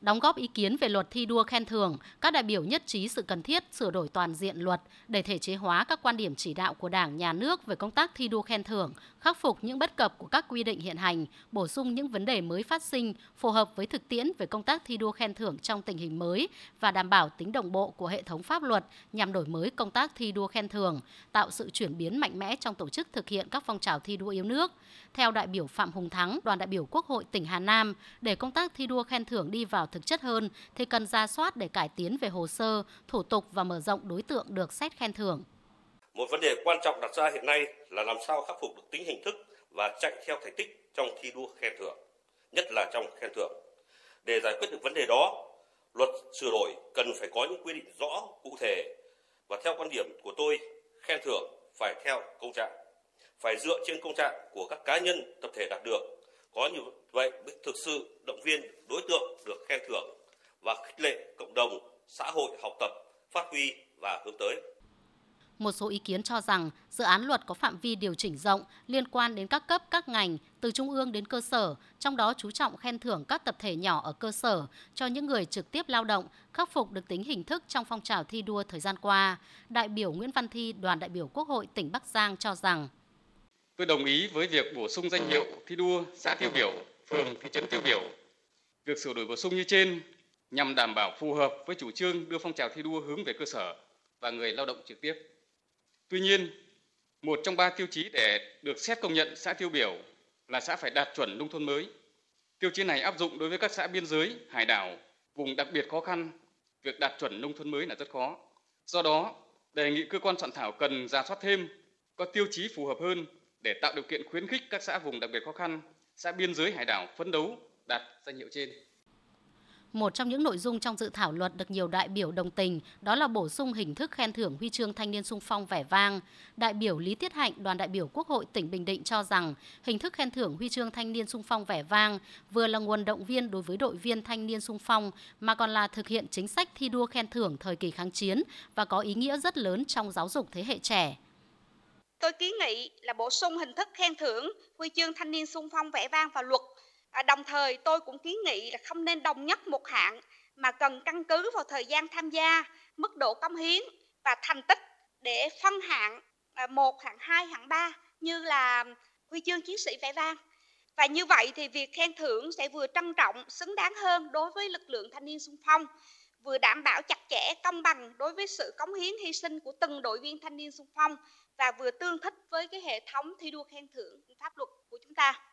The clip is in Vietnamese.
Đóng góp ý kiến về luật thi đua khen thưởng, các đại biểu nhất trí sự cần thiết sửa đổi toàn diện luật để thể chế hóa các quan điểm chỉ đạo của Đảng, Nhà nước về công tác thi đua khen thưởng, khắc phục những bất cập của các quy định hiện hành, bổ sung những vấn đề mới phát sinh phù hợp với thực tiễn về công tác thi đua khen thưởng trong tình hình mới và đảm bảo tính đồng bộ của hệ thống pháp luật nhằm đổi mới công tác thi đua khen thưởng, tạo sự chuyển biến mạnh mẽ trong tổ chức thực hiện các phong trào thi đua yêu nước. Theo đại biểu Phạm Hùng Thắng, đoàn đại biểu Quốc hội tỉnh Hà Nam, để công tác thi đua khen thưởng đi vào thực chất hơn thì cần ra soát để cải tiến về hồ sơ, thủ tục và mở rộng đối tượng được xét khen thưởng. Một vấn đề quan trọng đặt ra hiện nay là làm sao khắc phục được tính hình thức và chạy theo thành tích trong thi đua khen thưởng, nhất là trong khen thưởng. Để giải quyết được vấn đề đó, luật sửa đổi cần phải có những quy định rõ, cụ thể và theo quan điểm của tôi, khen thưởng phải theo công trạng, phải dựa trên công trạng của các cá nhân, tập thể đạt được. Có như vậy mới thực sự động viên đối tượng được khen thưởng và khích lệ cộng đồng, xã hội học tập, phát huy và hướng tới. Một số ý kiến cho rằng dự án luật có phạm vi điều chỉnh rộng liên quan đến các cấp, các ngành, từ trung ương đến cơ sở, trong đó chú trọng khen thưởng các tập thể nhỏ ở cơ sở cho những người trực tiếp lao động, khắc phục được tính hình thức trong phong trào thi đua thời gian qua. Đại biểu Nguyễn Văn Thi, đoàn đại biểu Quốc hội tỉnh Bắc Giang cho rằng Tôi đồng ý với việc bổ sung danh hiệu thi đua xã tiêu biểu, phường, thị trấn tiêu biểu. Việc sửa đổi bổ sung như trên nhằm đảm bảo phù hợp với chủ trương đưa phong trào thi đua hướng về cơ sở và người lao động trực tiếp. Tuy nhiên, một trong ba tiêu chí để được xét công nhận xã tiêu biểu là xã phải đạt chuẩn nông thôn mới. Tiêu chí này áp dụng đối với các xã biên giới, hải đảo, vùng đặc biệt khó khăn. Việc đạt chuẩn nông thôn mới là rất khó. Do đó, đề nghị cơ quan soạn thảo cần ra soát thêm có tiêu chí phù hợp hơn để tạo điều kiện khuyến khích các xã vùng đặc biệt khó khăn, xã biên giới hải đảo phấn đấu đạt danh hiệu trên. Một trong những nội dung trong dự thảo luật được nhiều đại biểu đồng tình đó là bổ sung hình thức khen thưởng huy chương thanh niên sung phong vẻ vang. Đại biểu Lý Tiết Hạnh, đoàn đại biểu Quốc hội tỉnh Bình Định cho rằng hình thức khen thưởng huy chương thanh niên sung phong vẻ vang vừa là nguồn động viên đối với đội viên thanh niên sung phong mà còn là thực hiện chính sách thi đua khen thưởng thời kỳ kháng chiến và có ý nghĩa rất lớn trong giáo dục thế hệ trẻ. Tôi kiến nghị là bổ sung hình thức khen thưởng huy chương thanh niên sung phong vẻ vang vào luật À, đồng thời tôi cũng kiến nghị là không nên đồng nhất một hạng mà cần căn cứ vào thời gian tham gia, mức độ cống hiến và thành tích để phân hạng à, một, hạng hai, hạng ba như là huy chương chiến sĩ vẻ vang. Và như vậy thì việc khen thưởng sẽ vừa trân trọng, xứng đáng hơn đối với lực lượng thanh niên sung phong, vừa đảm bảo chặt chẽ, công bằng đối với sự cống hiến hy sinh của từng đội viên thanh niên sung phong và vừa tương thích với cái hệ thống thi đua khen thưởng pháp luật của chúng ta.